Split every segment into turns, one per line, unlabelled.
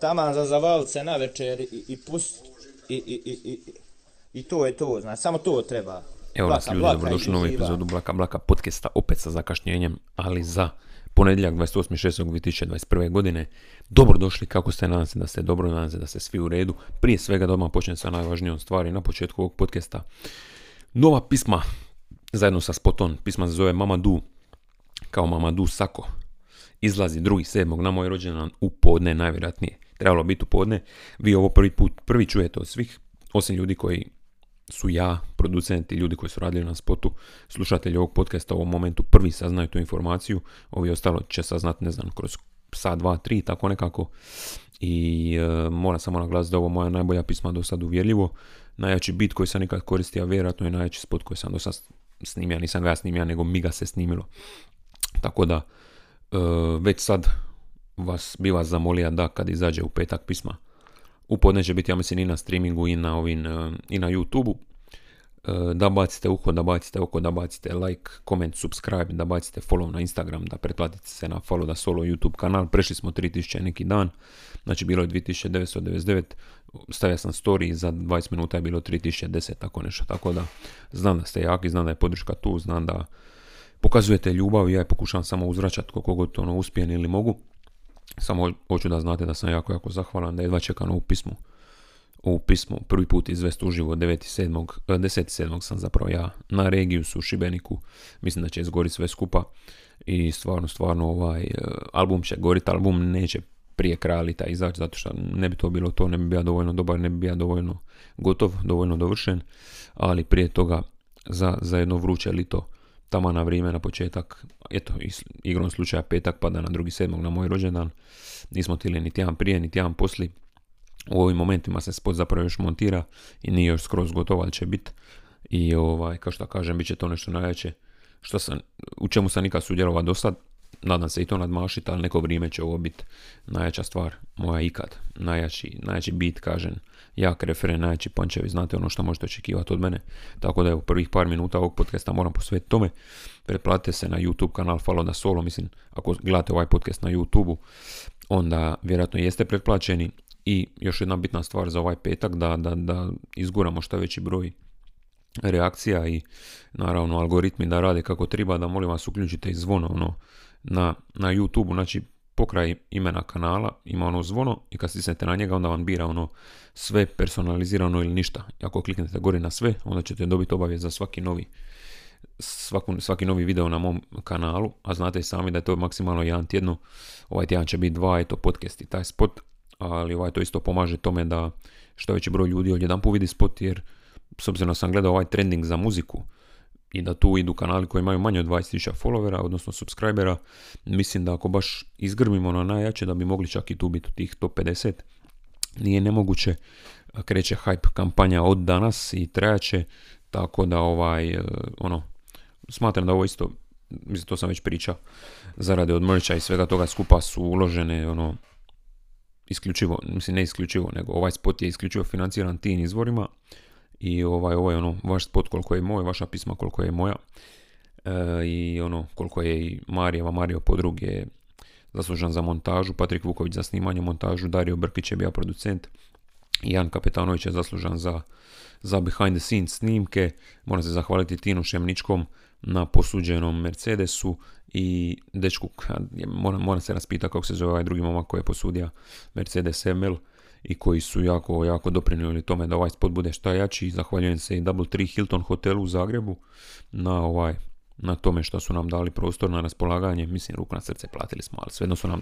taman za zavalit se na večer i, i pust i, i, i, i, i to je to, znači, samo to treba.
Evo nas ljudi, dobrodošli u novu epizodu Blaka Blaka podcasta, opet sa zakašnjenjem, ali za ponedjeljak 28.6.2021. godine. Dobrodošli, kako ste, nadam se da ste dobro, nadam se da ste svi u redu. Prije svega da odmah počnem sa najvažnijom stvari na početku ovog podcasta. Nova pisma, zajedno sa spotom, pisma se zove Mamadu, kao Mamadu Sako. Izlazi drugi sedmog na moj rođendan u podne najvjerojatnije. Trebalo biti u podne. Vi ovo prvi put, prvi čujete od svih, osim ljudi koji su ja, producenti, ljudi koji su radili na spotu, slušatelji ovog podcasta u ovom momentu prvi saznaju tu informaciju, ovi ostalo će saznat, ne znam, kroz sat, dva, tri, tako nekako. I e, moram samo naglasiti da ovo moja najbolja pisma do sad uvjerljivo. Najjači bit koji sam nikad koristio, a vjerojatno je najjači spot koji sam do sad snimio, nisam ga ja snimio, nego mi ga se snimilo. Tako da, e, već sad vas bi vas zamolio da kad izađe u petak pisma, u podne će biti, ja mislim, i na streamingu i na, ovim, e, i na YouTube-u. E, Da bacite uho, da bacite oko, da bacite like, comment, subscribe, da bacite follow na Instagram, da pretplatite se na follow da solo YouTube kanal. Prešli smo 3000 neki dan, znači bilo je 2999, stavio sam story za 20 minuta je bilo 3010, tako nešto. Tako da znam da ste jaki, znam da je podrška tu, znam da pokazujete ljubav i ja je pokušavam samo uzvraćati koliko god ono uspijem ili mogu. Samo hoću da znate da sam jako, jako zahvalan da jedva čekam ovu pismu. Ovu pismu prvi put izvest uživo 9.7. eh, 10.7. sam zapravo ja na regiju su u Šibeniku. Mislim da će izgoriti sve skupa. I stvarno, stvarno ovaj eh, album će goriti, album neće prije kraja lita izaći zato što ne bi to bilo to, ne bi bio dovoljno dobar, ne bi bio dovoljno gotov, dovoljno dovršen, ali prije toga za, za jedno vruće lito tamo na vrijeme na početak, eto, igrom slučaja petak pada na drugi sedmog na moj rođendan, nismo tili ni tjedan prije, ni tjedan poslije, u ovim momentima se spot zapravo još montira i nije još skroz gotov, ali će biti i ovaj, kao što kažem, bit će to nešto najjače, što sam, u čemu sam nikad sudjelovao do sad, nadam se i to nadmašiti, ali neko vrijeme će ovo biti najjača stvar moja ikad, najjači, najjači bit, kažem, jak referen, najjači pančevi, znate ono što možete očekivati od mene, tako da evo prvih par minuta ovog podcasta moram posvetiti tome, pretplatite se na YouTube kanal Follow da Solo, mislim, ako gledate ovaj podcast na YouTubeu, onda vjerojatno jeste pretplaćeni. I još jedna bitna stvar za ovaj petak, da, da, da izguramo što veći broj reakcija i naravno algoritmi da rade kako treba, da molim vas uključite i zvono ono, na, na YouTube, znači pokraj imena kanala ima ono zvono i kad stisnete na njega onda vam bira ono sve personalizirano ili ništa. I ako kliknete gore na sve, onda ćete dobiti obavijest za svaki novi svaku, svaki novi video na mom kanalu, a znate sami da je to maksimalno jedan tjedno, ovaj tjedan će biti dva, eto podcast i taj spot, ali ovaj to isto pomaže tome da što veći broj ljudi odjedan vidi spot, jer s obzirom sam gledao ovaj trending za muziku i da tu idu kanali koji imaju manje od 20.000 followera, odnosno subscribera, mislim da ako baš izgrmimo na najjače da bi mogli čak i tu biti u tih top 50, nije nemoguće, kreće hype kampanja od danas i trajaće, tako da ovaj, e, ono, smatram da ovo isto, mislim to sam već pričao, zarade od mercha i svega toga skupa su uložene, ono, isključivo, mislim ne isključivo, nego ovaj spot je isključivo financiran tim izvorima i ovaj, ovaj ono, vaš spot koliko je moj, vaša pisma koliko je moja. E, i ono, koliko je i Marijeva, Mario Podrug je zaslužan za montažu, Patrik Vuković za snimanje montažu, Dario Brkić je bio producent, Jan Kapetanović je zaslužan za, za behind the scenes snimke, moram se zahvaliti Tinu Šemničkom na posuđenom Mercedesu i dečku, moram, moram se raspitati kako se zove ovaj drugi momak koji je posudio Mercedes ML i koji su jako, jako doprinijeli tome da ovaj spot bude šta jači. Zahvaljujem se i Double Tree Hilton hotelu u Zagrebu na ovaj na tome što su nam dali prostor na raspolaganje, mislim ruku na srce platili smo, ali svejedno su nam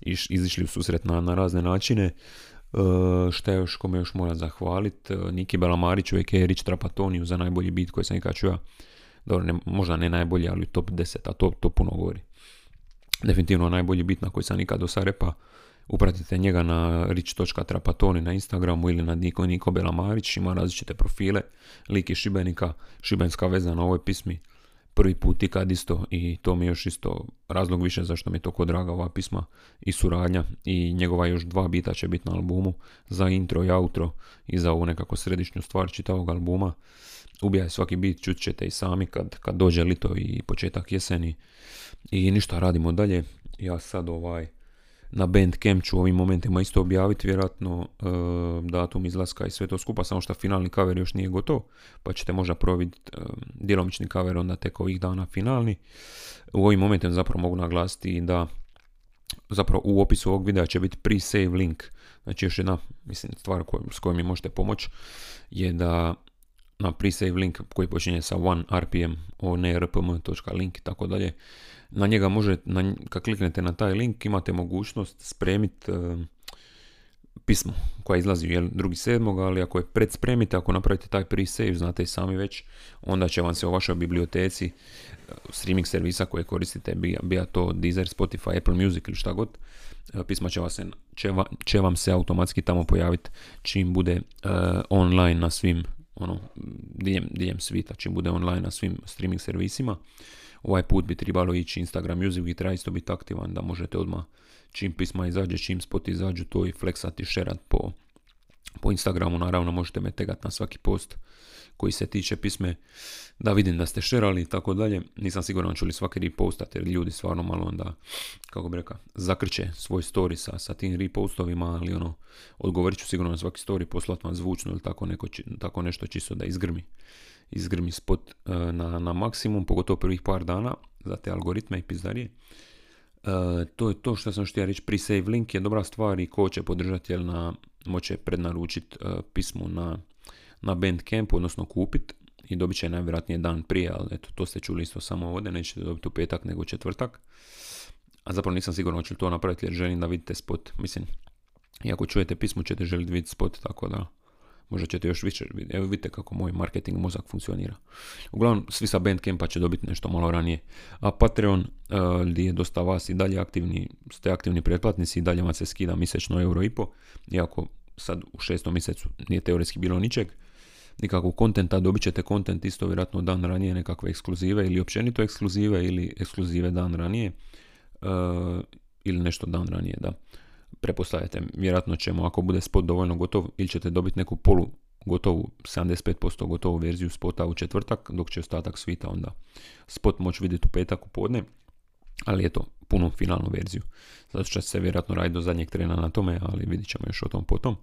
iš, izišli u susret na, na razne načine. E, šta još, kome još moram zahvaliti, e, Niki Belamariću, a.k.a. Rich Trapatoniju za najbolji bit koji sam ikad čuo. Dobro, ne, možda ne najbolji, ali top 10, a to, to puno govori. Definitivno najbolji bit na koji sam nikad do repa. Upratite njega na rich.trapatoni na Instagramu ili na Niko Niko Belamarić, ima različite profile, lik iz Šibenika, šibenska veza na ovoj pismi, prvi put ikad isto i to mi je još isto razlog više zašto mi je toliko draga ova pisma i suradnja i njegova još dva bita će biti na albumu za intro i outro i za ovu nekako središnju stvar čitavog albuma. Ubijaj svaki bit, čut ćete i sami kad, kad dođe lito i početak jeseni i ništa radimo dalje. Ja sad ovaj na Bandcamp ću u ovim momentima isto objaviti vjerojatno e, datum izlaska i sve to skupa, samo što finalni cover još nije gotov, pa ćete možda providjeti e, djelomični cover onda tek ovih dana finalni. U ovim momentima zapravo mogu naglasiti da zapravo u opisu ovog videa će biti pre-save link. Znači još jedna mislim, stvar s kojom mi možete pomoći je da na pre-save link koji počinje sa 1 rpm o rpm.link i tako dalje na njega možete, na, kad kliknete na taj link imate mogućnost spremiti uh, pismo koja izlazi jel, drugi sedmog, ali ako je predspremite, ako napravite taj pre-save, znate i sami već, onda će vam se u vašoj biblioteci uh, streaming servisa koje koristite, bija, to Deezer, Spotify, Apple Music ili šta god, uh, pisma će, se, će, će vam se automatski tamo pojaviti čim bude online na svim ono, diljem, diljem svita, čim bude online na svim streaming servisima. Ovaj put bi trebalo ići Instagram Music i treba isto biti aktivan da možete odmah čim pisma izađe, čim spot izađu to i flexati, šerat po, po Instagramu. Naravno možete me tegat na svaki post koji se tiče pisme da vidim da ste šerali i tako dalje. Nisam siguran ću li svaki repostat jer ljudi stvarno malo onda, kako bi rekao, zakrče svoj story sa, sa tim repostovima, ali ono, odgovorit ću sigurno na svaki story, poslat vam zvučno ili tako, neko, tako nešto čisto da izgrmi izgrmi spot e, na, na maksimum, pogotovo prvih par dana za te algoritme i pizdarije. E, to je to što sam htio reći, pre-save link je dobra stvar i ko će podržati, jel na, moće prednaručiti uh, pismo na, na Bandcamp, odnosno kupit i dobit će najvjerojatnije dan prije, ali eto, to ste čuli isto samo ovdje, nećete dobiti u petak nego četvrtak. A zapravo nisam siguran hoću li to napraviti jer želim da vidite spot, mislim, i ako čujete pismo ćete želiti vidjeti spot, tako da Možda ćete još više, evo vidite kako moj marketing mozak funkcionira. Uglavnom, svi sa Bandcampa će dobiti nešto malo ranije. A Patreon, uh, gdje je dosta vas i dalje aktivni, ste aktivni pretplatnici i dalje vam se skida mjesečno euro i po, iako sad u šestom mjesecu nije teoretski bilo ničeg, nikakvog kontenta, dobit ćete kontent isto vjerojatno dan ranije, nekakve ekskluzive ili općenito ekskluzive ili ekskluzive dan ranije uh, ili nešto dan ranije, da prepostavljate, vjerojatno ćemo, ako bude spot dovoljno gotov, ili ćete dobiti neku polu gotovu, 75% gotovu verziju spota u četvrtak, dok će ostatak svita onda spot moći vidjeti u petak u podne, ali eto, punu finalnu verziju. Zato će se vjerojatno raditi do zadnjeg trena na tome, ali vidit ćemo još o tom potom.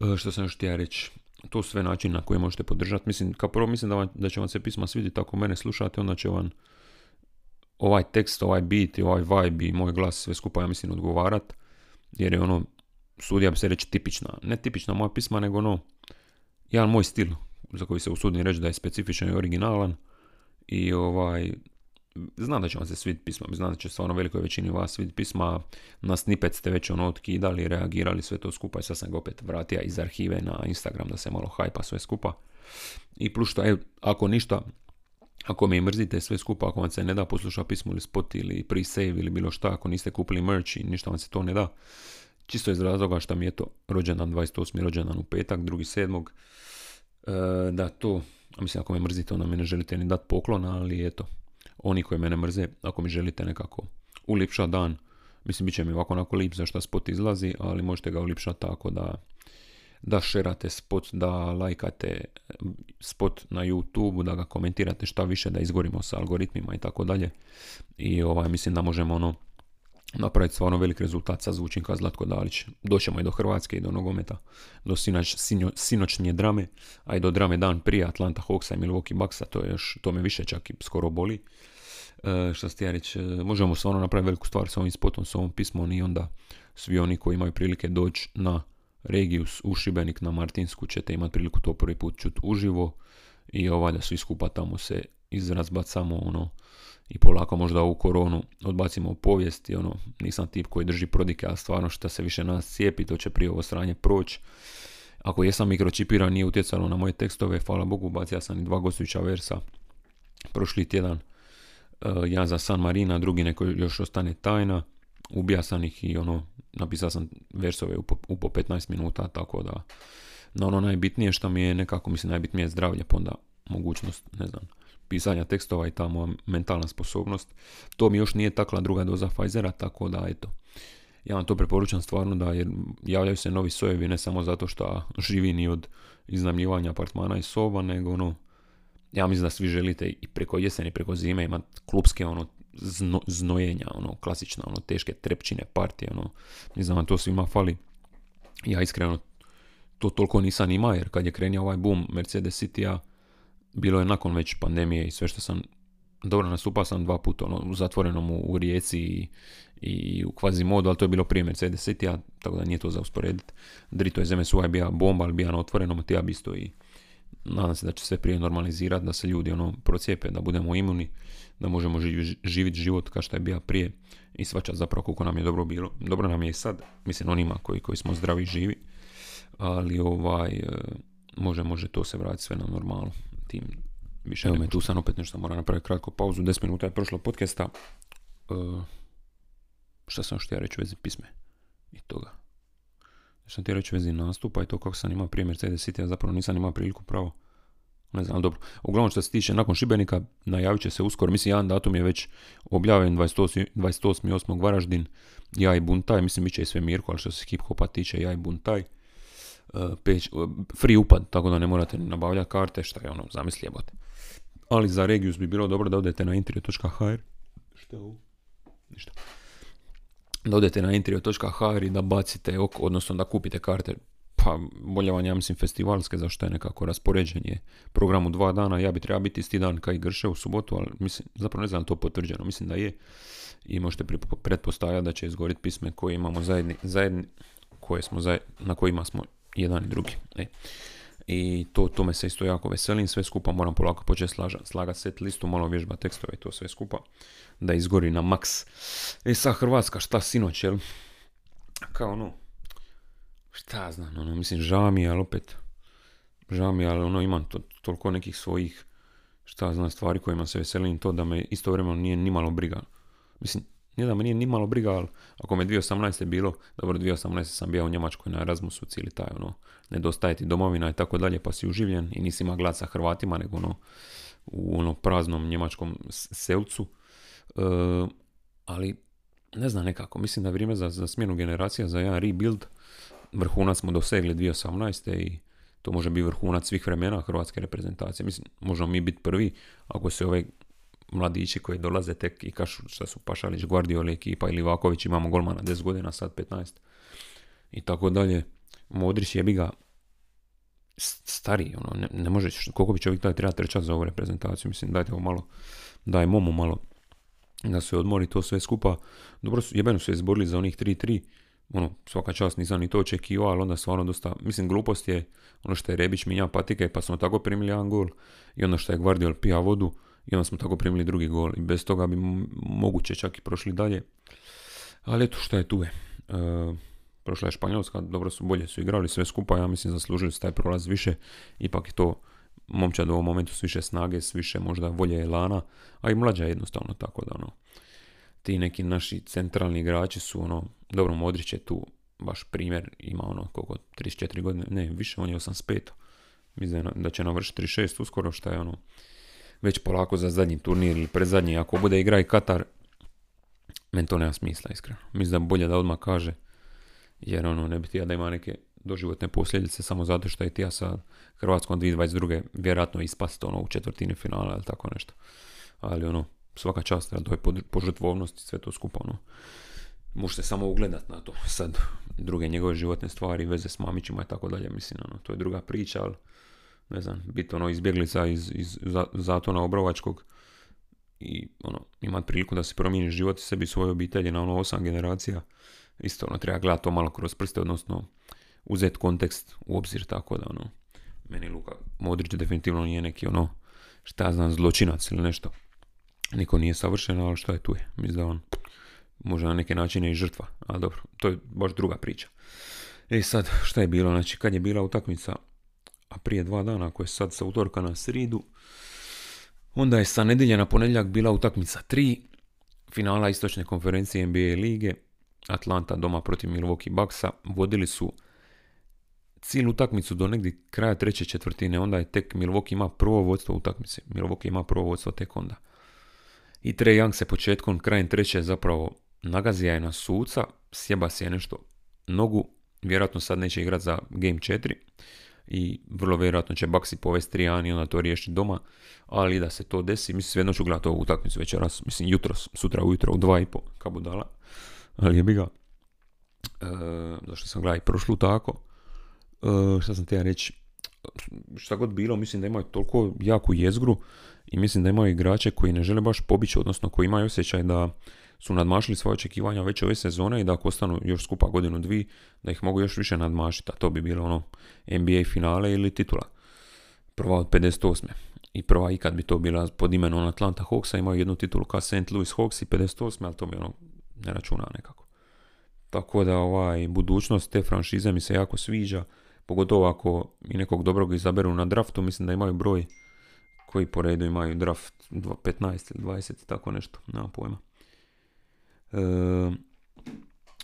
E, što sam još htio reći, to sve način na koje možete podržati. Mislim, kao prvo mislim da, da će vam se pisma svidjeti ako mene slušate, onda će vam ovaj tekst, ovaj beat i ovaj vibe i moj glas sve skupa, ja mislim, odgovarat jer je ono, sudija bi se reći tipična, ne tipična moja pisma, nego ono, jedan moj stil, za koji se usudim reći da je specifičan i originalan, i ovaj, znam da će vam se svid pisma, znam da će stvarno velikoj većini vas svid pisma, na snippet ste već ono otkidali, reagirali sve to skupa i sad sam ga opet vratio iz arhive na Instagram da se malo hajpa sve skupa. I plus što, e, ako ništa, ako me mrzite sve skupa, ako vam se ne da posluša pismo ili spot ili pre-save ili bilo šta, ako niste kupili merch i ništa vam se to ne da, čisto iz razloga što mi je to rođendan 28. rođendan u petak, drugi sedmog, e, da to, mislim ako me mrzite onda mi ne želite ni dati poklona, ali eto, oni koji mene mrze, ako mi želite nekako ulipša dan, mislim bit će mi ovako onako lip zašto spot izlazi, ali možete ga ulipšati tako da da šerate spot, da lajkate spot na YouTube, da ga komentirate šta više, da izgorimo sa algoritmima i tako dalje. I ovaj, mislim da možemo ono napraviti stvarno velik rezultat sa zvučim kao Zlatko Dalić. Doćemo i do Hrvatske i do nogometa, do sinoć, sinoćnje drame, a i do drame dan prije Atlanta Hawksa i Milwaukee Bucksa, to, je još, to me više čak i skoro boli. E, što ste ja reći, e, možemo stvarno napraviti veliku stvar sa ovim spotom, sa ovom pismom i onda svi oni koji imaju prilike doći na Regius u Šibenik na Martinsku ćete imati priliku to prvi put čuti uživo i ovaj da svi skupa tamo se izrazbacamo ono i polako možda ovu koronu odbacimo u povijest i ono nisam tip koji drži prodike, a stvarno što se više nas cijepi to će prije ovo stranje proći. Ako jesam mikročipiran nije utjecalo na moje tekstove, hvala Bogu, bacio sam i dva gostujuća versa prošli tjedan. Uh, jedan za San Marina, drugi neko još ostane tajna. Ubija sam ih i ono, napisao sam versove u po, u po 15 minuta, tako da na ono najbitnije što mi je nekako, mislim, najbitnije je zdravlje, pa onda mogućnost, ne znam, pisanja tekstova i ta moja mentalna sposobnost. To mi još nije takla druga doza Pfizera, tako da, eto, ja vam to preporučam stvarno da jer javljaju se novi sojevi ne samo zato što živi ni od iznajmljivanja apartmana i soba, nego ono, ja mislim da svi želite i preko jeseni, preko zime imati klubske ono zno, znojenja, ono, klasična, ono, teške trepčine partije, ono, ne znam, to svima fali. Ja iskreno to toliko nisam ima, jer kad je krenio ovaj boom Mercedes City-a, bilo je nakon već pandemije i sve što sam dobro nastupao sam dva puta ono, u zatvorenom u, Rijeci i, i u kvazi modu, ali to je bilo prije Mercedes City, tako da nije to za usporediti. Drito je ZMSU je bija bomba, ali bija na otvorenom, ti ja bi isto i nadam se da će sve prije normalizirati, da se ljudi ono procijepe, da budemo imuni, da možemo živjeti život kao što je bio prije i svačati zapravo koliko nam je dobro bilo. Dobro nam je i sad, mislim onima koji, koji smo zdravi i živi, ali ovaj, e, može, može to se vratiti sve na normalu. Tim više Evo me, tu sam opet nešto moram napraviti kratku pauzu, 10 minuta je prošlo podcasta. Uh, šta sam što ja reći u vezi pisme i toga. Što sam ti reći u vezi nastupa i to kako sam imao prije Mercedes City, a zapravo nisam imao priliku pravo. Ne znam, dobro. Uglavnom što se tiče nakon Šibenika, najavit će se uskoro, mislim jedan datum je već objavljen 28.8. 28. Varaždin, ja i Buntaj, mislim bit će i sve Mirko, ali što se hip hopa tiče, ja i Buntaj. Uh, page, uh, free upad, tako da ne morate nabavljati karte, šta je ono, zamisli jebote. Ali za Regius bi bilo dobro da odete na interior.hr. Što ovo? Ništa. Da odete na interior.hr i da bacite oko, odnosno da kupite karte pa bolje vam ja mislim festivalske, zašto je nekako raspoređenje programu dva dana, ja bi trebao biti isti dan kao i Grše u subotu, ali mislim, zapravo ne znam to potvrđeno, mislim da je i možete pretpostavljati da će izgoriti pisme koje imamo zajedni, zajedni koje smo na kojima smo jedan i drugi. E. I to, to me se isto jako veselim, sve skupa moram polako početi slagati set listu, malo vježba tekstove i to sve skupa, da izgori na maks. E sad Hrvatska, šta sinoć, jel? Kao ono, šta znam, ono, mislim, žao mi je, ali opet, žao mi je, ali ono, imam to, toliko nekih svojih, šta znam, stvari kojima se veselim, to da me istovremeno nije ni malo briga. Mislim, nije da me nije ni malo briga, ali ako me 2018. bilo, dobro, 2018. sam bio u Njemačkoj na Erasmusu, cijeli taj, ono, nedostaje ti domovina i tako dalje, pa si uživljen i nisi ima glad sa Hrvatima, nego ono, u ono praznom njemačkom selcu. E, ali, ne znam nekako, mislim da je vrijeme za, za smjenu generacija, za jedan rebuild, vrhunac smo dosegli 2018. i to može biti vrhunac svih vremena hrvatske reprezentacije. Mislim, možemo mi biti prvi ako se ove mladići koji dolaze tek i kažu što su Pašalić, Guardioli ekipa ili Vaković, imamo golmana 10 godina, sad 15 i tako dalje. Modrić je bi ga stari, ono, ne, ne možeš, koliko bi čovjek taj treba trčati za ovu reprezentaciju, mislim, dajte ovo malo, daj momu malo da se odmori to sve skupa. Dobro su, jebeno su je izborili za onih 3-3, ono, svaka čast nisam ni to očekivao, ali onda stvarno dosta, mislim, glupost je ono što je Rebić minja patike, pa smo tako primili jedan gol, i ono što je Guardiol pija vodu, i onda smo tako primili drugi gol, i bez toga bi moguće čak i prošli dalje. Ali eto što je tu je. E, prošla je Španjolska, dobro su, bolje su igrali sve skupa, ja mislim zaslužili su taj prolaz više, ipak je to momčad u ovom momentu s više snage, s više možda volje elana, a i mlađa jednostavno, tako da ono, ti neki naši centralni igrači su ono, dobro Modrić je tu baš primjer, ima ono koliko, 34 godine, ne, više, on je 85. Mislim da će navršiti 36 uskoro, što je ono, već polako za zadnji turnir ili predzadnji, ako bude igra i Katar, meni to nema smisla, iskreno. Mislim da bolje da odmah kaže, jer ono, ne bi ja da ima neke doživotne posljedice samo zato što je tija sa Hrvatskom 2022. vjerojatno ispast ono u četvrtini finala ili tako nešto. Ali ono, svaka čast na toj požrtvovnosti, sve to skupa, ono, možete samo ugledat na to. Sad, druge njegove životne stvari, veze s mamićima i tako dalje, mislim, ono, to je druga priča, ali, ne znam, biti ono izbjeglica iz, iz zatona Obrovačkog i ono, imat priliku da se promijeni život sebi i svoje obitelji na ono osam generacija, isto ono, treba gledati to malo kroz prste, odnosno uzeti kontekst u obzir, tako da ono, meni Luka Modrić definitivno nije neki ono, šta znam, zločinac ili nešto. Niko nije savršen, ali što je tu je. Mislim da on može na neke načine i žrtva. Ali dobro, to je baš druga priča. E sad, šta je bilo? Znači, kad je bila utakmica, a prije dva dana, ako je sad sa utorka na sridu, onda je sa nedjelja na ponedjeljak bila utakmica tri finala istočne konferencije NBA lige, Atlanta doma protiv Milwaukee Bucksa, vodili su cijelu utakmicu do negdje kraja treće četvrtine, onda je tek Milwaukee ima prvo vodstvo utakmice. Milwaukee ima prvo vodstvo tek onda. I Trey Young se početkom, krajem treće zapravo nagazija je na suca, sjeba se je nešto nogu, vjerojatno sad neće igrati za Game 4. i vrlo vjerojatno će Baksi povesti 3 i onda to riješiti doma, ali da se to desi, mislim svejedno ću gledati ovu utakmicu večeras, mislim jutros, sutra ujutro u 2,5 kao budala, ali je bi ga, e, zašto sam gledao i prošlu tako, e, šta sam ti ja reći, šta god bilo, mislim da imaju toliko jaku jezgru i mislim da imaju igrače koji ne žele baš pobići, odnosno koji imaju osjećaj da su nadmašili svoje očekivanja već ove sezone i da ako ostanu još skupa godinu dvi, da ih mogu još više nadmašiti, a to bi bilo ono NBA finale ili titula. Prva od 58. I prva ikad bi to bila pod imenom Atlanta Hawksa, imaju jednu titulu kao St. Louis Hawks i 58. ali to mi ono ne računa nekako. Tako da ovaj, budućnost te franšize mi se jako sviđa, pogotovo ako i nekog dobrog izaberu na draftu, mislim da imaju broj koji po redu imaju draft 15 ili 20 tako nešto, nema pojma. E,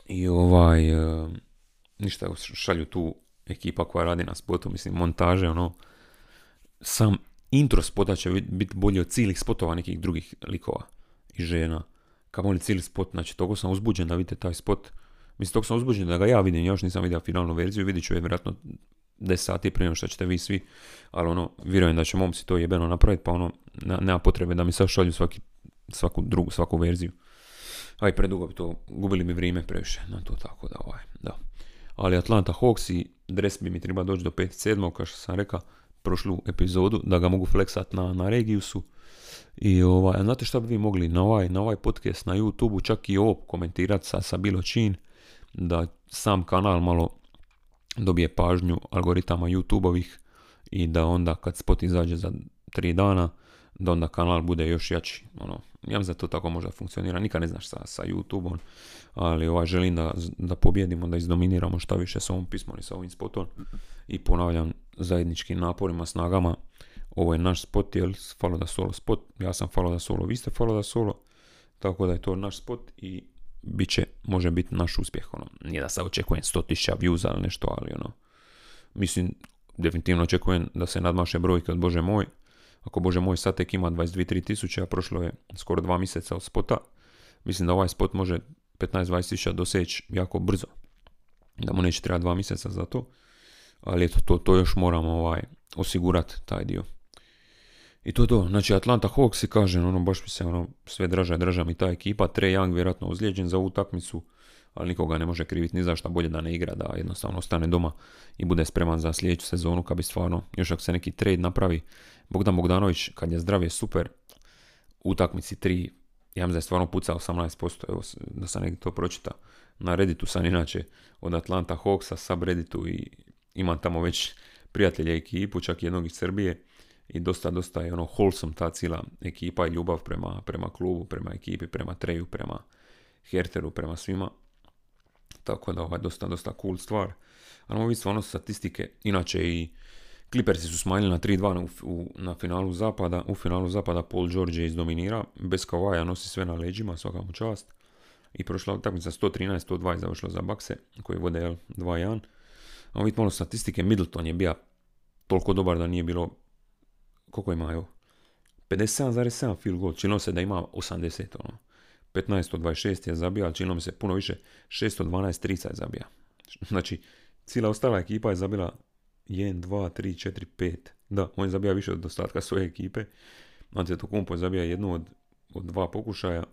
I ovaj, e, ništa, šalju tu ekipa koja radi na spotu, mislim, montaže, ono, sam intro spota će biti bolji od cijelih spotova nekih drugih likova i žena. Kamo li cijeli spot, znači toliko sam uzbuđen da vidite taj spot. Mislim, toliko sam uzbuđen da ga ja vidim, još nisam vidio finalnu verziju, vidit ću je vjerojatno 10 sati prije što ćete vi svi, ali ono, vjerujem da će momci to jebeno napraviti, pa ono, nema potrebe da mi sad šalju svaki, svaku drugu, svaku verziju. Aj, predugo bi to, gubili bi vrijeme previše na to, tako da, ovaj, da. Ali Atlanta Hawks i dres bi mi treba doći do 5.7. kao što sam rekao prošlu epizodu, da ga mogu fleksat na, na Regiusu. I ovaj, a znate šta bi vi mogli na ovaj, na ovaj podcast na youtube čak i ovo komentirati sa, sa bilo čin, da sam kanal malo dobije pažnju algoritama YouTube-ovih i da onda kad spot izađe za tri dana, da onda kanal bude još jači. Ono, ja mislim da to tako možda funkcionira, nikad ne znaš sa, sa YouTube-om, ali ovaj, želim da, da pobjedimo, da izdominiramo šta više s ovom pismom i sa ovim spotom i ponavljam zajedničkim naporima, snagama, ovo je naš spot, jer falo da solo spot, ja sam falo da solo, vi ste falo da solo, tako da je to naš spot i bit će, može biti naš uspjeh, ono, nije da se očekujem 100.000 views ili nešto, ali ono, mislim, definitivno očekujem da se nadmaše brojke od Bože moj, ako Bože moj sad tek ima 22-3 tisuće, a prošlo je skoro dva mjeseca od spota, mislim da ovaj spot može 15-20 tisuća doseći jako brzo. Da mu neće trebati dva mjeseca za to. Ali eto, to, to još moramo ovaj, osigurati taj dio. I to je to. Znači Atlanta Hawks i kažem, ono, baš mi se ono, sve draža, draža mi ta ekipa. Trey Young vjerojatno ozlijeđen za utakmicu, ali nikoga ne može kriviti ni za šta bolje da ne igra, da jednostavno ostane doma i bude spreman za sljedeću sezonu, kad bi stvarno, još ako se neki trade napravi, Bogdan Bogdanović, kad je zdrav je super, utakmici 3, ja mislim da je stvarno pucao 18%, evo da sam negdje to pročita. Na Redditu sam inače od Atlanta Hawksa, subredditu i imam tamo već prijatelja ekipu, čak jednog iz Srbije i dosta, dosta je ono wholesome ta cijela ekipa i ljubav prema, prema klubu, prema ekipi, prema Treju, prema Herteru, prema svima. Tako da ovaj dosta, dosta cool stvar. Ali vidjeti stvarno statistike, inače i Clippersi su smanjili na 3-2 u, na finalu zapada. U finalu zapada Paul George je izdominira. Bez Kavaja nosi sve na leđima, svaka mu čast. I prošla utakmica 113-120 završila za Bakse, koji vode 2-1. A vidite malo statistike, Middleton je bio toliko dobar da nije bilo... Koliko ima, evo? 57,7 field goal. Činilo se da ima 80, ono. 15 26 je zabija, ali činilo mi se puno više. 612 30 je zabija. Znači, cijela ostala ekipa je zabila 1, 2, 3, 4, 5. Da, on je zabija više od ostatka svoje ekipe. Antetokounmpo je zabija jednu od, od dva pokušaja.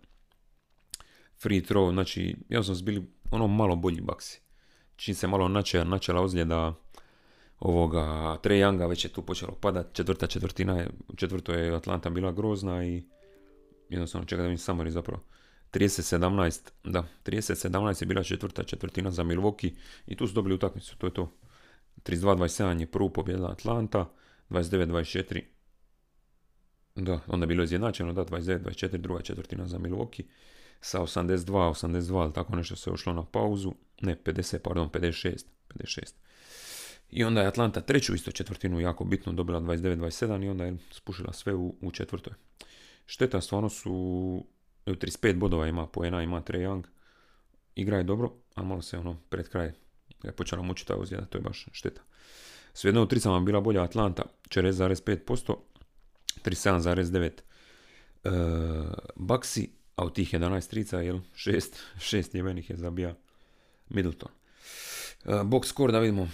Free throw, znači, ja sam bili ono malo bolji baksi. Čim se malo načela, načela ozljeda ovoga Trae Younga, već je tu počelo padat. Četvrta četvrtina je, četvrto je Atlanta bila grozna i jednostavno čeka da mi Samari zapravo. 30-17, da, 30-17 je bila četvrta četvrtina za Milwaukee i tu su dobili utakmicu, to je to. 32-27 je prvu pobjedila Atlanta, 29-24 da, onda je bilo izjednačeno, da, 29-24, druga četvrtina za Milwaukee, sa 82-82, ali tako nešto se ošlo na pauzu, ne, 50, pardon, 56, 56. I onda je Atlanta treću isto četvrtinu jako bitno dobila 29-27 i onda je spušila sve u, u četvrtoj. Šteta, stvarno su, 35 bodova ima po ena, ima Trae Young, igra je dobro, a malo se ono pred kraj je počela mučiti ta ozljeda, to je baš šteta. Svejedno u tricama bila bolja Atlanta, 40,5%, 37,9% e, Baksi, a u tih 11 trica, jel, 6, 6 jebenih je zabija Middleton. E, box score da vidimo,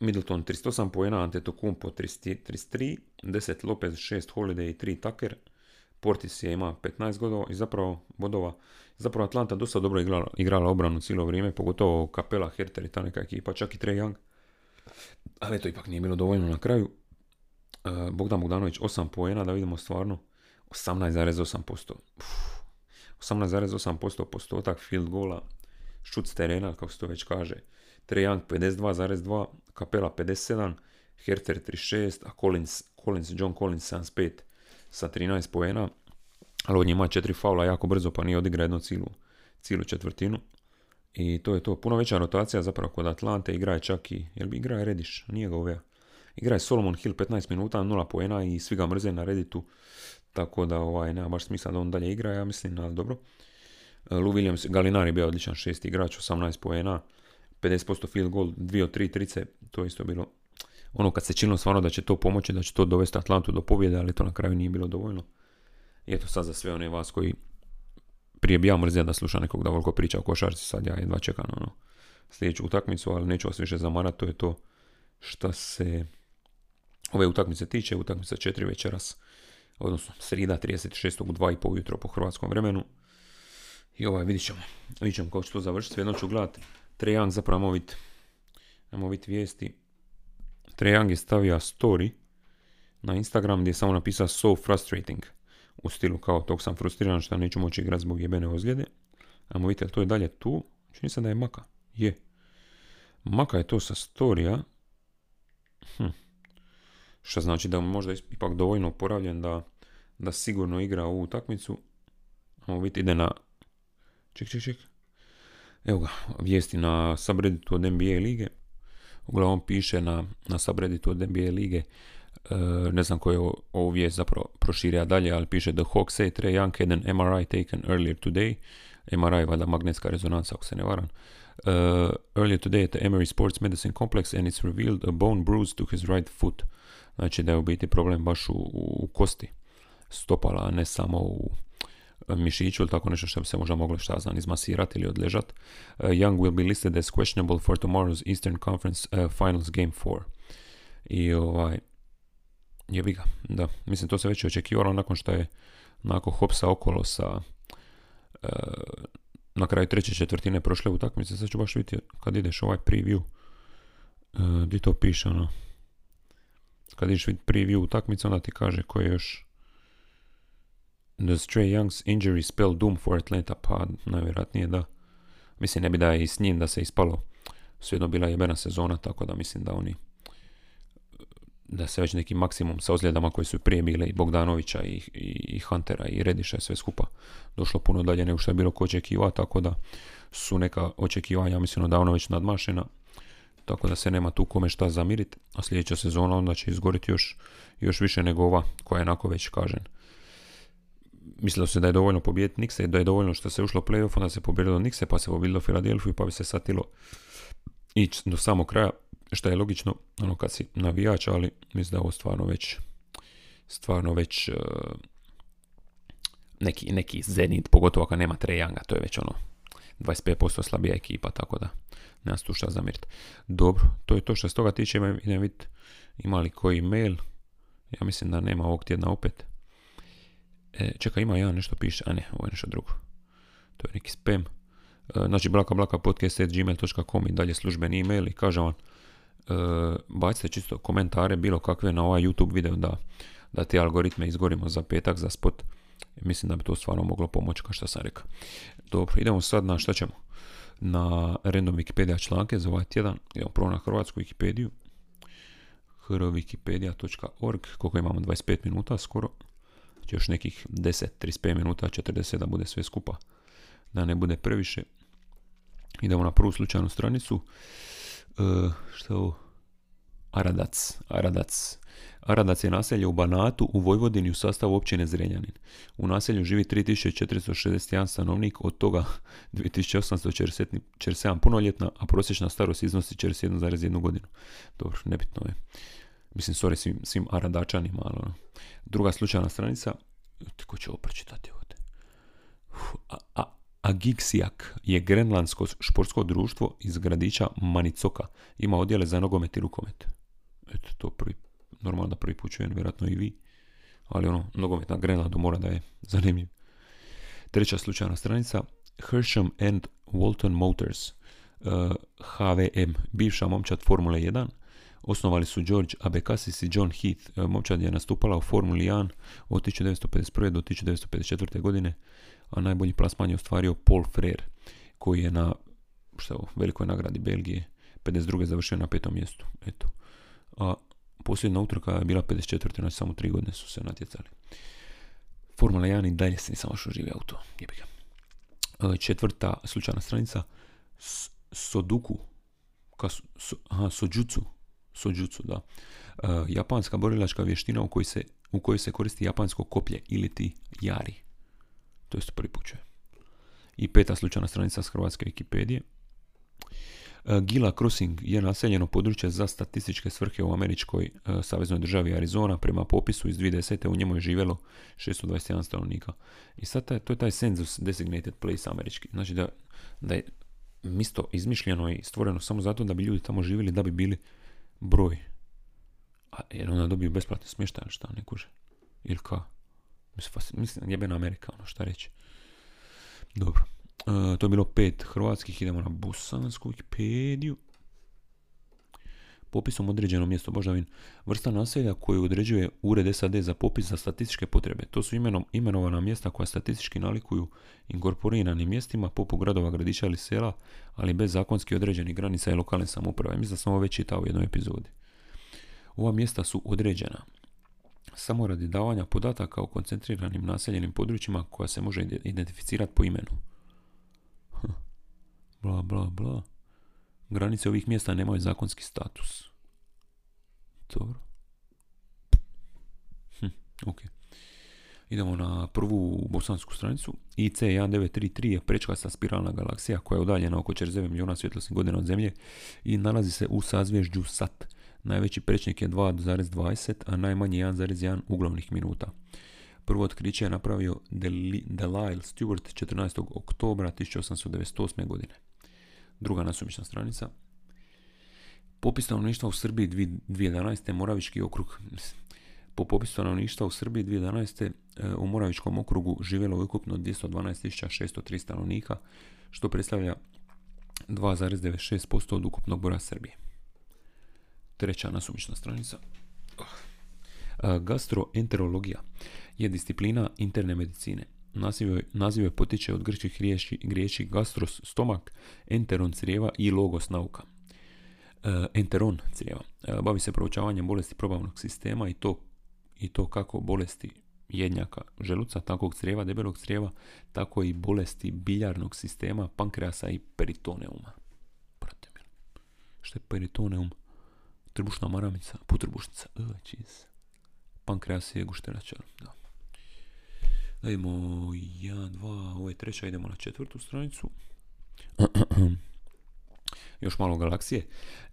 Middleton 38 poena, Antetokounmpo 33, 10 Lopez, 6 Holiday i 3 Tucker. Portis je ima 15 godova i zapravo bodova. Zapravo Atlanta dosta dobro igrala, igrala obranu cijelo vrijeme, pogotovo Kapela, Herter i ta neka ekipa, čak i Trae Young. Ali to ipak nije bilo dovoljno na kraju. E, Bogdan Bogdanović 8 poena, da vidimo stvarno 18,8%. 18,8% postotak field gola, šut s terena, kako se to već kaže. Trae Young 52,2, Kapela 57, Herter 36, a Collins, Collins, John Collins 75 sa 13 poena. Ali on ima četiri faula jako brzo pa nije odigra jednu cijelu, cijelu četvrtinu. I to je to. Puno veća rotacija zapravo kod Atlante. Igra je čak i... Jel bi igra je Rediš? Nije ga uvea. Igra je Solomon Hill 15 minuta, 0 poena i svi ga mrze na Reditu. Tako da ovaj, nema baš smisla da on dalje igra, ja mislim, ali dobro. Lou Williams, Galinari bio odličan šesti igrač, 18 poena, 50% field goal, 2 od 3 trice, to je isto bilo ono kad se činilo stvarno da će to pomoći, da će to dovesti Atlantu do pobjede, ali to na kraju nije bilo dovoljno. I eto sad za sve one vas koji prije bi ja mrzio da sluša nekog da voliko priča o košarci, sad ja jedva čekam ono, sljedeću utakmicu, ali neću vas više zamarati, to je to što se ove utakmice tiče, utakmica četiri večeras, odnosno srida 36. u 2.30 ujutro po hrvatskom vremenu. I ovaj, vidit ćemo, vidit ćemo kako će to završiti, svejedno ću gledati. Trejang zapravo ajmo vidjeti vijesti. Trejang je stavio story na Instagram gdje je samo napisao so frustrating u stilu kao tog sam frustriran što neću moći igrati zbog jebene ozljede. Ajmo vidjeti, to je dalje tu. Čini se da je Maka. Je. Maka je to sa storija. Hm. Što znači da možda ipak dovoljno oporavljen da, da sigurno igra ovu utakmicu. Ajmo vidjeti, ide na... Ček, ček, ček. Evo ga, vijesti na subredditu od NBA lige. Uglavnom piše na, na subredditu od NBA lige Uh, ne znam koji je ovu vijest zapravo proširija dalje, ali piše The Hawks say Trey Young had an MRI taken earlier today. MRI valjda magnetska rezonanca, ako se ne varam. Uh, earlier today at the Emory Sports Medicine Complex and it's revealed a bone bruise to his right foot. Znači da je u biti problem baš u, u kosti stopala, a ne samo u mišiću ili tako nešto što bi se možda moglo šta znam izmasirati ili odležati. Uh, Young will be listed as questionable for tomorrow's Eastern Conference uh, Finals Game 4. I ovaj, jebi ga, da. Mislim, to se već očekivalo nakon što je nakon hopsa okolo sa uh, na kraju treće četvrtine prošle utakmice. Sad ću baš vidjeti kad ideš ovaj preview. Uh, di to piše, ono. Kad ideš vidjeti preview utakmice, onda ti kaže ko je još Does Trey Young's injury spell doom for Atlanta? Pa najvjerojatnije da. Mislim ne bi da je i s njim da se ispalo. Svejedno bila jebena sezona, tako da mislim da oni da se već neki maksimum sa ozljedama koje su prije bile i Bogdanovića i, i, i Huntera i Rediša sve skupa došlo puno dalje nego što je bilo ko očekiva, tako da su neka očekivanja mislim odavno već nadmašena tako da se nema tu kome šta zamiriti, a sljedeća sezona onda će izgoriti još, još više nego ova koja je onako već kažen mislilo se da je dovoljno pobijediti Nikse, da je dovoljno što se ušlo u playoff, onda se pobjedilo Nikse, pa se pobjedilo Filadelfiju, pa bi se satilo ići do samog kraja, što je logično, ono kad si navijač, ali mislim da ovo stvarno već, stvarno već uh, neki, neki zenit, pogotovo ako nema Trejanga, to je već ono 25% slabija ekipa, tako da nema tu šta zamiriti. Dobro, to je to što se toga tiče, idem vidjeti ima li koji mail, ja mislim da nema ovog tjedna opet. E, čekaj, ima jedan nešto piše, a ne, ovo je nešto drugo. To je neki spam. E, znači, blaka blaka podcast.gmail.com i dalje službeni email i kažem vam, e, bacite čisto komentare bilo kakve na ovaj YouTube video da, da te algoritme izgorimo za petak, za spot. Mislim da bi to stvarno moglo pomoći, kao što sam rekao. Dobro, idemo sad na šta ćemo? Na random Wikipedia članke za ovaj tjedan. Idemo prvo na hrvatsku Wikipediju. hrwikipedia.org, koliko imamo 25 minuta skoro još nekih 10, 35 minuta, 40 da bude sve skupa, da ne bude previše. Idemo na prvu slučajnu stranicu. Uh, što je ovo? Aradac, Aradac. Aradac je naselje u Banatu u Vojvodini u sastavu općine Zrenjanin. U naselju živi 3461 stanovnik, od toga 2847 punoljetna, a prosječna starost iznosi 41,1 godinu. Dobro, nebitno je. Mislim, sorry svim, svim aradačanima, ali ono. Druga slučajna stranica, ko će ovo pročitati ovdje? A, je grenlandsko športsko društvo iz gradića Manicoka. Ima odjele za nogomet i rukomet. Eto, to prvi, normalno da prvi put čujem, vjerojatno i vi. Ali ono, nogomet na Grenlandu mora da je zanimljiv. Treća slučajna stranica, Hersham and Walton Motors, HVM, bivša momčad Formule 1, osnovali su George Abekasis i John Heath. Uh, momčad je nastupala u Formuli 1 od 1951. do 1954. godine, a najbolji plasman je ostvario Paul Frere, koji je na što, velikoj nagradi Belgije 52. završio na petom mjestu. Eto. A posljedna utrka je bila 54. znači samo tri godine su se natjecali. Formula 1 i dalje se nisam baš živi auto. E, četvrta slučajna stranica. Soduku. so, aha, Sojutsu. Sojutsu, da. E, japanska borilačka vještina u kojoj, se, u kojoj se koristi japansko koplje ili ti jari. To je prvi put I peta slučajna stranica s hrvatske Wikipedije. E, Gila Crossing je naseljeno područje za statističke svrhe u američkoj e, saveznoj državi Arizona. Prema popisu iz 2010. u njemu je živjelo 621 stanovnika. I sad taj, to je taj census designated place američki. Znači da, da je misto izmišljeno i stvoreno samo zato da bi ljudi tamo živjeli, da bi bili broj. A jer onda dobiju besplatne smještaje, šta ne kuže. Ili ka? Mislim, mislim jebena Amerika, ono šta reći. Dobro. E, to je bilo pet hrvatskih, idemo na bosansku Wikipediju. Popisom određeno mjesto Božavin, vrsta naselja koju određuje Ured SAD za popis za statističke potrebe. To su imenom, imenovana mjesta koja statistički nalikuju inkorporiranim mjestima poput gradova, gradića ili sela, ali bez zakonski određenih granica i lokalne samouprave. Mislim da sam ovo već čitao u jednoj epizodi. Ova mjesta su određena samo radi davanja podataka o koncentriranim naseljenim područjima koja se može identificirati po imenu bla bla bla. Granice ovih mjesta nemaju zakonski status. Dobro. Hm, ok. Idemo na prvu bosansku stranicu. IC1933 je prečkasta spiralna galaksija koja je udaljena oko 49 milijuna svjetlosnih godina od Zemlje i nalazi se u sazvježđu SAT. Najveći prečnik je 2,20, a najmanji 1,1 uglavnih minuta. Prvo otkriće je napravio Delisle Stewart 14. oktobra 1898. godine. Druga nasumična stranica. Popis stanovništva u Srbiji 2011. Moravički okrug. Po popisu stanovništva u Srbiji 2011. E, u Moravičkom okrugu živjelo je ukupno 212.603 stanovnika, što predstavlja 2,96% od ukupnog broja Srbije. Treća nasumična stranica. E, gastroenterologija je disciplina interne medicine. Naziv je potiče od grčkih riječi, riječi gastros, stomak, enteron crijeva i logos nauka. E, enteron crijeva. E, bavi se proučavanjem bolesti probavnog sistema i to, i to kako bolesti jednjaka želuca, takvog crijeva, debelog crijeva, tako i bolesti biljarnog sistema, pankreasa i peritoneuma. Prate Što je peritoneum? Trbušna maramica, putrbušnica. Oh, Pankreas je gušteračar. Da. Da idemo 1, 2, ovo je treća, idemo na četvrtu stranicu. Još malo galaksije.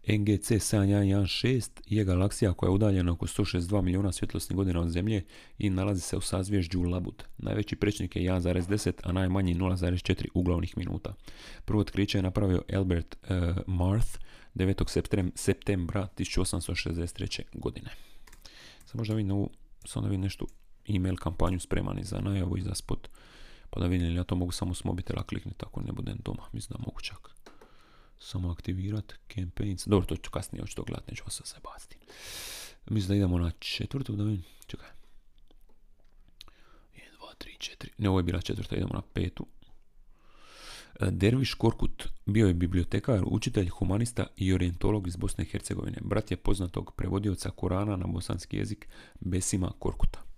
NGC 7116 je galaksija koja je udaljena oko 162 milijuna svjetlosnih godina od Zemlje i nalazi se u sazvježđu Labud. Najveći prečnik je 1,10, a najmanji 0,4 uglavnih minuta. Prvo otkriće je napravio Albert uh, Marth 9. septembra 1863. godine. Samo možda vidim ovu, samo da vidim nešto email kampanju spreman i za najavu i za spot. Pa da vidim ja to mogu samo s mobitela kliknuti ako ne budem doma. Mislim da mogu čak samo aktivirati campaigns. Dobro, to ću kasnije, hoću to gledati, neću vas se. Mislim da idemo na četvrtu, da vidim. Čekaj. 1, 2, 3, 4. Ne, ovo je bila četvrta, idemo na petu. E, Derviš Korkut bio je bibliotekar, učitelj, humanista i orientolog iz Bosne i Hercegovine. Brat je poznatog prevodioca Korana na bosanski jezik Besima Korkuta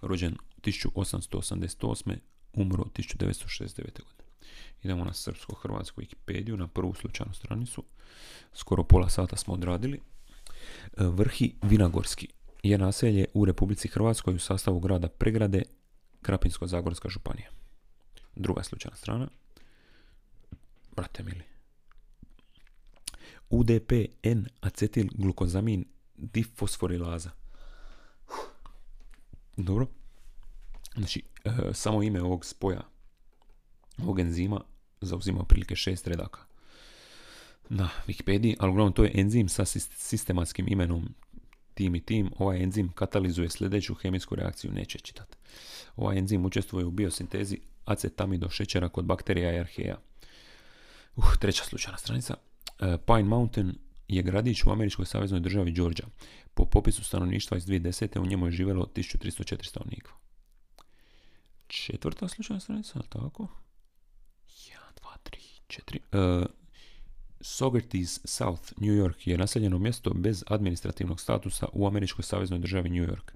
rođen 1888. umro 1969. godine. Idemo na srpsko-hrvatsku Wikipediju, na prvu slučajnu stranicu. Skoro pola sata smo odradili. E, Vrhi Vinagorski je naselje u Republici Hrvatskoj u sastavu grada Pregrade, Krapinsko-Zagorska županija. Druga slučajna strana. Brate mili. UDP N acetil glukozamin difosforilaza dobro. Znači, e, samo ime ovog spoja ovog enzima zauzima otprilike šest redaka na Wikipediji, ali uglavnom to je enzim sa sis- sistematskim imenom tim i tim. Ovaj enzim katalizuje sljedeću kemijsku reakciju, neće čitati. Ovaj enzim učestvuje u biosintezi acetamido šećera kod bakterija i arheja. Uh, treća slučajna stranica. E, Pine Mountain je gradić u američkoj saveznoj državi Georgia. Po popisu stanovništva iz 2010. u njemu je živjelo 1304 stanovnika. Četvrta slučajna stranica, je li tako? 1, 2, 3, 4. E, Saugerties South, New York je naseljeno mjesto bez administrativnog statusa u američkoj saveznoj državi New York.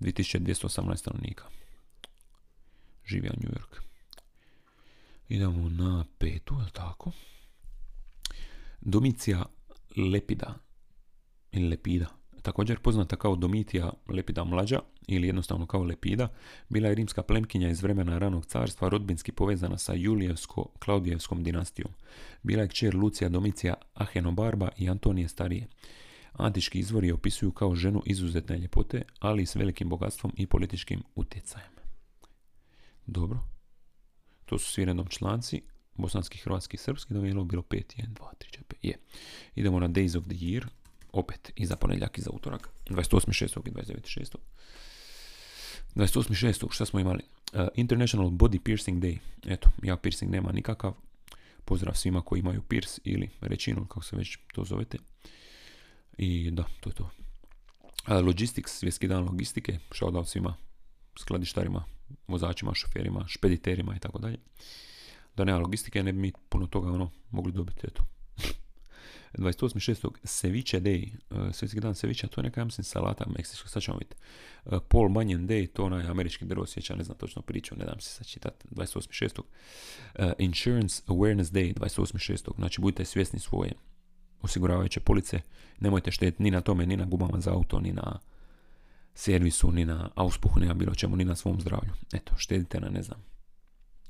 2218 stanovnika. Živio New York. Idemo na petu, je tako? Domicija lepida ili lepida, također poznata kao Domitija lepida mlađa ili jednostavno kao lepida, bila je rimska plemkinja iz vremena ranog carstva rodbinski povezana sa Julijevsko-Klaudijevskom dinastijom. Bila je kćer Lucija Domicija Ahenobarba i Antonije Starije. Antički izvori opisuju kao ženu izuzetne ljepote, ali s velikim bogatstvom i političkim utjecajem. Dobro. To su svi redom članci. Bosanski, hrvatski, srpski, da je bilo 5, 1, 2, 3, 4, 5, je. Idemo na Days of the Year, opet i za ponedjeljak i za utorak, 28.6. i 29.6. 28.6. šta smo imali? Uh, International Body Piercing Day. Eto, ja piercing nema nikakav. Pozdrav svima koji imaju pierce ili rećinu, kako se već to zovete. I da, to je to. Uh, Logistics, svjetski dan logistike, shoutout svima skladištarima, vozačima, šoferima, špediterima i tako dalje. Da nema logistike, ne bi mi puno toga ono mogli dobiti, eto. 28.6. Ceviche Day, uh, svjetski dan cevića, to je neka, ja mislim, salata meksička, sad ćemo vidjeti. Uh, Paul Bunyan Day, to onaj američki drvosjeća, ne znam točno priču, ne dam se sad čitati, 28.6. Uh, Insurance Awareness Day, 28.6. Znači, budite svjesni svoje osiguravajuće police, nemojte štediti ni na tome, ni na gumama za auto, ni na servisu, ni na auspuhu, ni na bilo čemu, ni na svom zdravlju. Eto, štedite na, ne znam,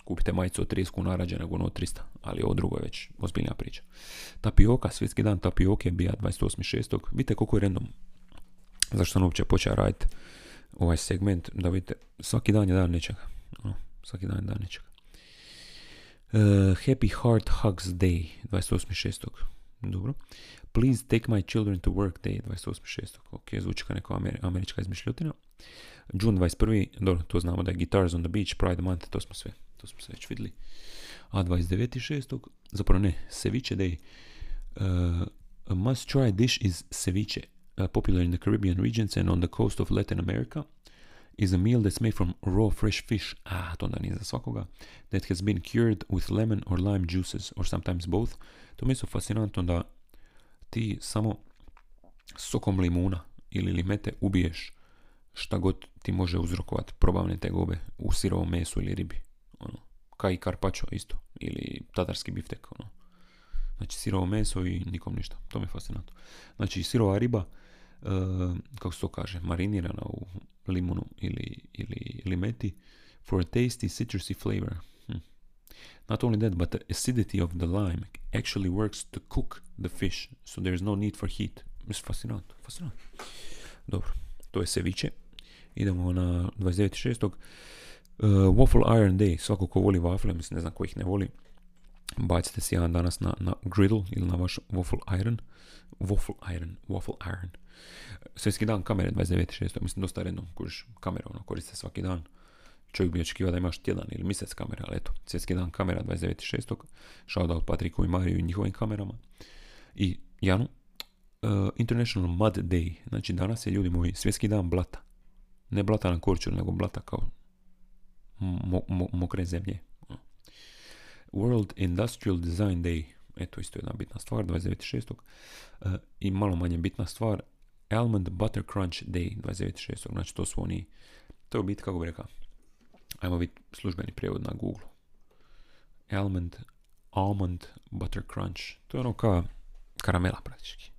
kupite majicu od 30 kuna rađe nego ono od 300, ali ovo drugo je već ozbiljna priča. Tapioka, svjetski dan tapioke bija 28.6. Vidite koliko je random. Zašto sam uopće počeo raditi ovaj segment, da vidite, svaki dan je dan nečega. Ono, svaki dan je dan nečega. Uh, happy Heart Hugs Day, 28.6. Dobro. Please take my children to work day, 28.6. Ok, zvuči kao neka amer- američka izmišljotina. June 21. Dobro, to znamo da je Guitars on the Beach, Pride Month, to smo sve, to smo sve već vidjeli. A 29.6. Zapravo ne, Ceviche Day. Uh, must try dish is ceviche, uh, popular in the Caribbean regions and on the coast of Latin America. Is a meal that's made from raw fresh fish. Ah, to onda nije za svakoga. That has been cured with lemon or lime juices, or sometimes both. To mi je isto fascinantno da ti samo sokom limuna ili limete ubiješ šta god ti može uzrokovati probavne tegobe u sirovom mesu ili ribi. Ono, kao i carpaccio isto. Ili tatarski biftek. Ono. Znači sirovo meso i nikom ništa. To mi je fascinantno. Znači sirova riba, e, kako se to kaže, marinirana u limunu ili, ili limeti for a tasty citrusy flavor. Hm. Not only that, but the acidity of the lime actually works to cook the fish, so there is no need for heat. Mislim, fascinantno, fascinantno. Dobro, to je ceviche. Idemo na 29.6. Uh, waffle Iron Day. Svako ko voli wafle, mislim ne znam ko ih ne voli, bacite si jedan danas na, na griddle ili na vaš waffle iron. Waffle iron, waffle iron. Svjetski dan kamere 29.6. Mislim dosta redno kužiš kamere, ono, koriste svaki dan. Čovjek bi očekivao da imaš tjedan ili mjesec kamera, ali eto, svjetski dan kamera 29.6. Shoutout Patriku i Mariju i njihovim kamerama. I Janu, uh, International Mud Day. Znači danas je ljudi moji svjetski dan blata. Ne blata na korču, nego blata kao mokre zemlje. World Industrial Design Day, eto isto jedna bitna stvar, 29.6. Uh, I malo manje bitna stvar, Almond Butter Crunch Day, 29.6. Znači to su oni, to je biti, kako bi rekao, ajmo vidjeti službeni prijevod na Google. Almond, Almond Butter Crunch, to je ono kao karamela praktički.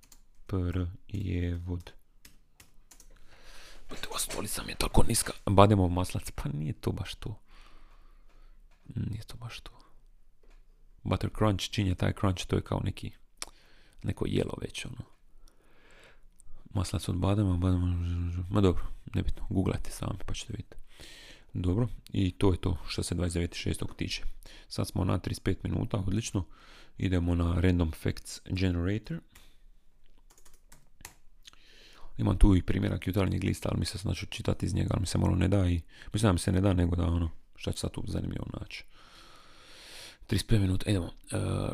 Pr je vod. Ova stolica mi je toliko niska. Bademov maslac, pa nije to baš to. Nije to baš to. Butter crunch, činje taj crunch, to je kao neki, neko jelo već, ono. Maslac od badema, badema, ma dobro, nebitno, googlajte sami pa ćete vidjeti. Dobro, i to je to što se 29.6. tiče. Sad smo na 35 minuta, odlično. Idemo na Random Facts Generator. Imam tu i primjerak jutarnjeg lista, ali mi se znači čitati iz njega, ali mi se malo ne da i mislim da mi se ne da nego da ono, šta ću sad tu zanimljivo naći. 35 minuta, idemo. Uh,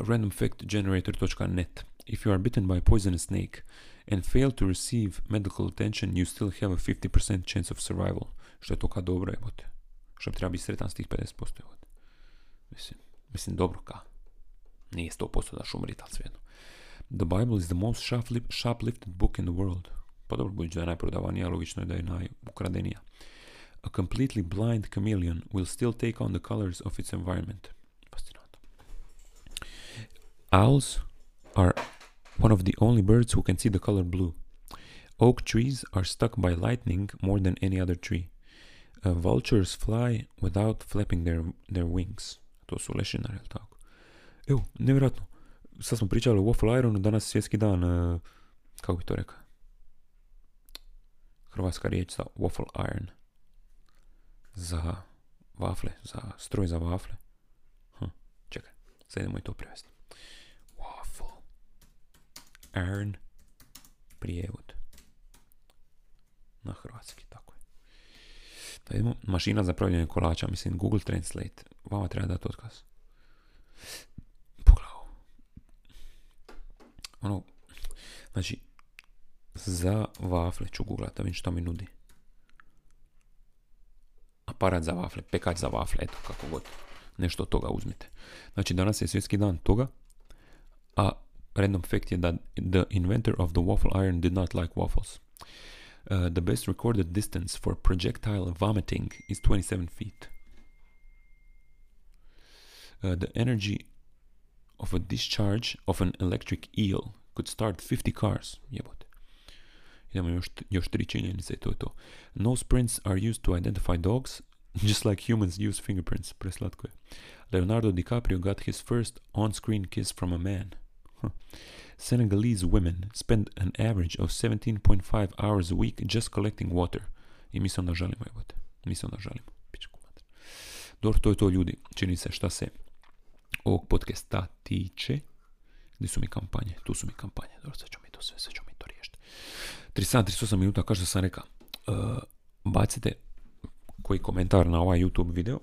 randomfactgenerator.net If you are bitten by a poisonous snake and fail to receive medical attention, you still have a 50% chance of survival. Što je to kad dobro, jebote. Što bi treba biti sretan s tih 50%, jebote. Mislim, mislim dobro ka. Nije 100% da šumrit, ali svejedno. The Bible is the most shoplifted book in the world. Pa dobro, budući da je najprodavanija, logično je da je najukradenija. A completely blind chameleon will still take on the colors of its environment. Fascinantno. Owls are one of the only birds who can see the color blue. Oak trees are struck by lightning more than any other tree. Uh, vultures fly without flapping their, their wings. To su lešinari, jel tako? Evo, nevjerojatno. Sad smo pričali o Waffle Ironu, danas je svjetski dan, uh, kako bi to rekao? Hrvatska riječ za waffle iron. Za wafle, za stroj za wafle. Hm, čekaj, sad idemo i to prevesti. Waffle. Iron. Prijevod. Na hrvatski, tako je. Da idemo, mašina za pravljanje kolača, mislim Google Translate. Vama treba dati otkaz. Pogledaj Ono, znači, za wafle ću googlat da vidim što mi nudi. Aparat za wafle, pekač za wafle, eto kako god. Nešto od toga uzmite. Znači danas je svjetski dan toga, a random fact je da the inventor of the waffle iron did not like waffles. Uh, the best recorded distance for projectile vomiting is 27 feet. Uh, the energy of a discharge of an electric eel could start 50 cars. Jebote. Idemo još, još tri činjenice i to je to. No prints are used to identify dogs, just like humans use fingerprints. Preslatko je. Leonardo DiCaprio got his first on-screen kiss from a man. Senegalese women spend an average of 17.5 hours a week just collecting water. I mi se onda žalimo, jebote. Mi se onda žalimo. Dobro, to je to ljudi. Čini se šta se ovog podcasta tiče. Gdje su mi kampanje? Tu su mi kampanje. Dobro, sad ću mi to sve, sad ću mi to riješiti. 37-38 minuta, kao što sam rekao, uh, bacite koji komentar na ovaj YouTube video,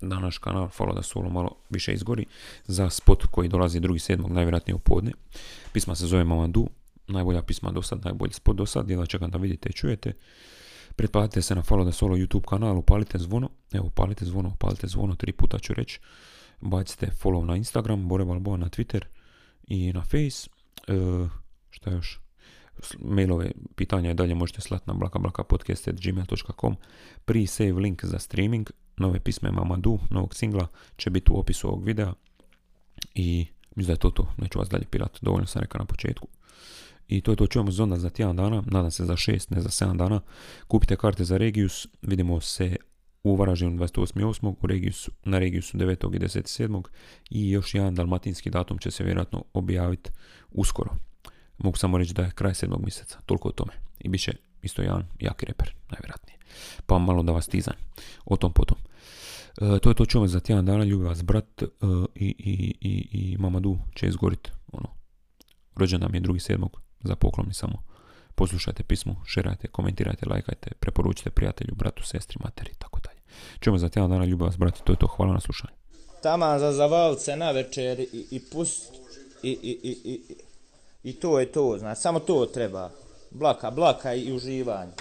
da naš kanal Follow da Solo malo više izgori, za spot koji dolazi drugi sedmog, najvjerojatnije u podne. Pisma se zove Mamadou, najbolja pisma do sad, najbolji spot do sad, jedva čekam da vidite i čujete. Pretplatite se na Follow da Solo YouTube kanal, upalite zvono, evo upalite zvono, upalite zvono, tri puta ću reći. Bacite follow na Instagram, Bore Balboa na Twitter i na Face. Uh, šta još? Mailove, pitanja i dalje možete slati na blakablakapodcast.gmail.com Pre-save link za streaming, nove pisme Mamadu, novog singla će biti u opisu ovog videa i mislim da je to to, neću vas dalje pirat, dovoljno sam rekao na početku. I to je to, čujemo zonda za tjedan dana, nadam se za šest, ne za 7 dana. Kupite karte za Regius, vidimo se u Varaždinu 28.8. U Regiusu, na Regiusu 9. i 10.7. I još jedan dalmatinski datum će se vjerojatno objaviti uskoro. Mogu samo reći da je kraj sedmog mjeseca, toliko o tome. I bit će isto jedan jaki reper, najvjerojatnije. Pa malo da vas tizam, o tom potom. E, to je to čujemo za tjedan dana, ljubi vas brat e, i, i, i, i Mamadu će izgorit. Ono. Rođen nam je drugi sedmog, za poklon samo. Poslušajte pismo, šerajte, komentirajte, lajkajte, preporučite prijatelju, bratu, sestri, materi i tako dalje. Čujemo za tjedan dana, ljubi vas brat, to je to, hvala na slušanje.
Tama za zavalce na večer i, i pust i, i, i, i i to je to, znači, samo to treba. Blaka, blaka i uživanje.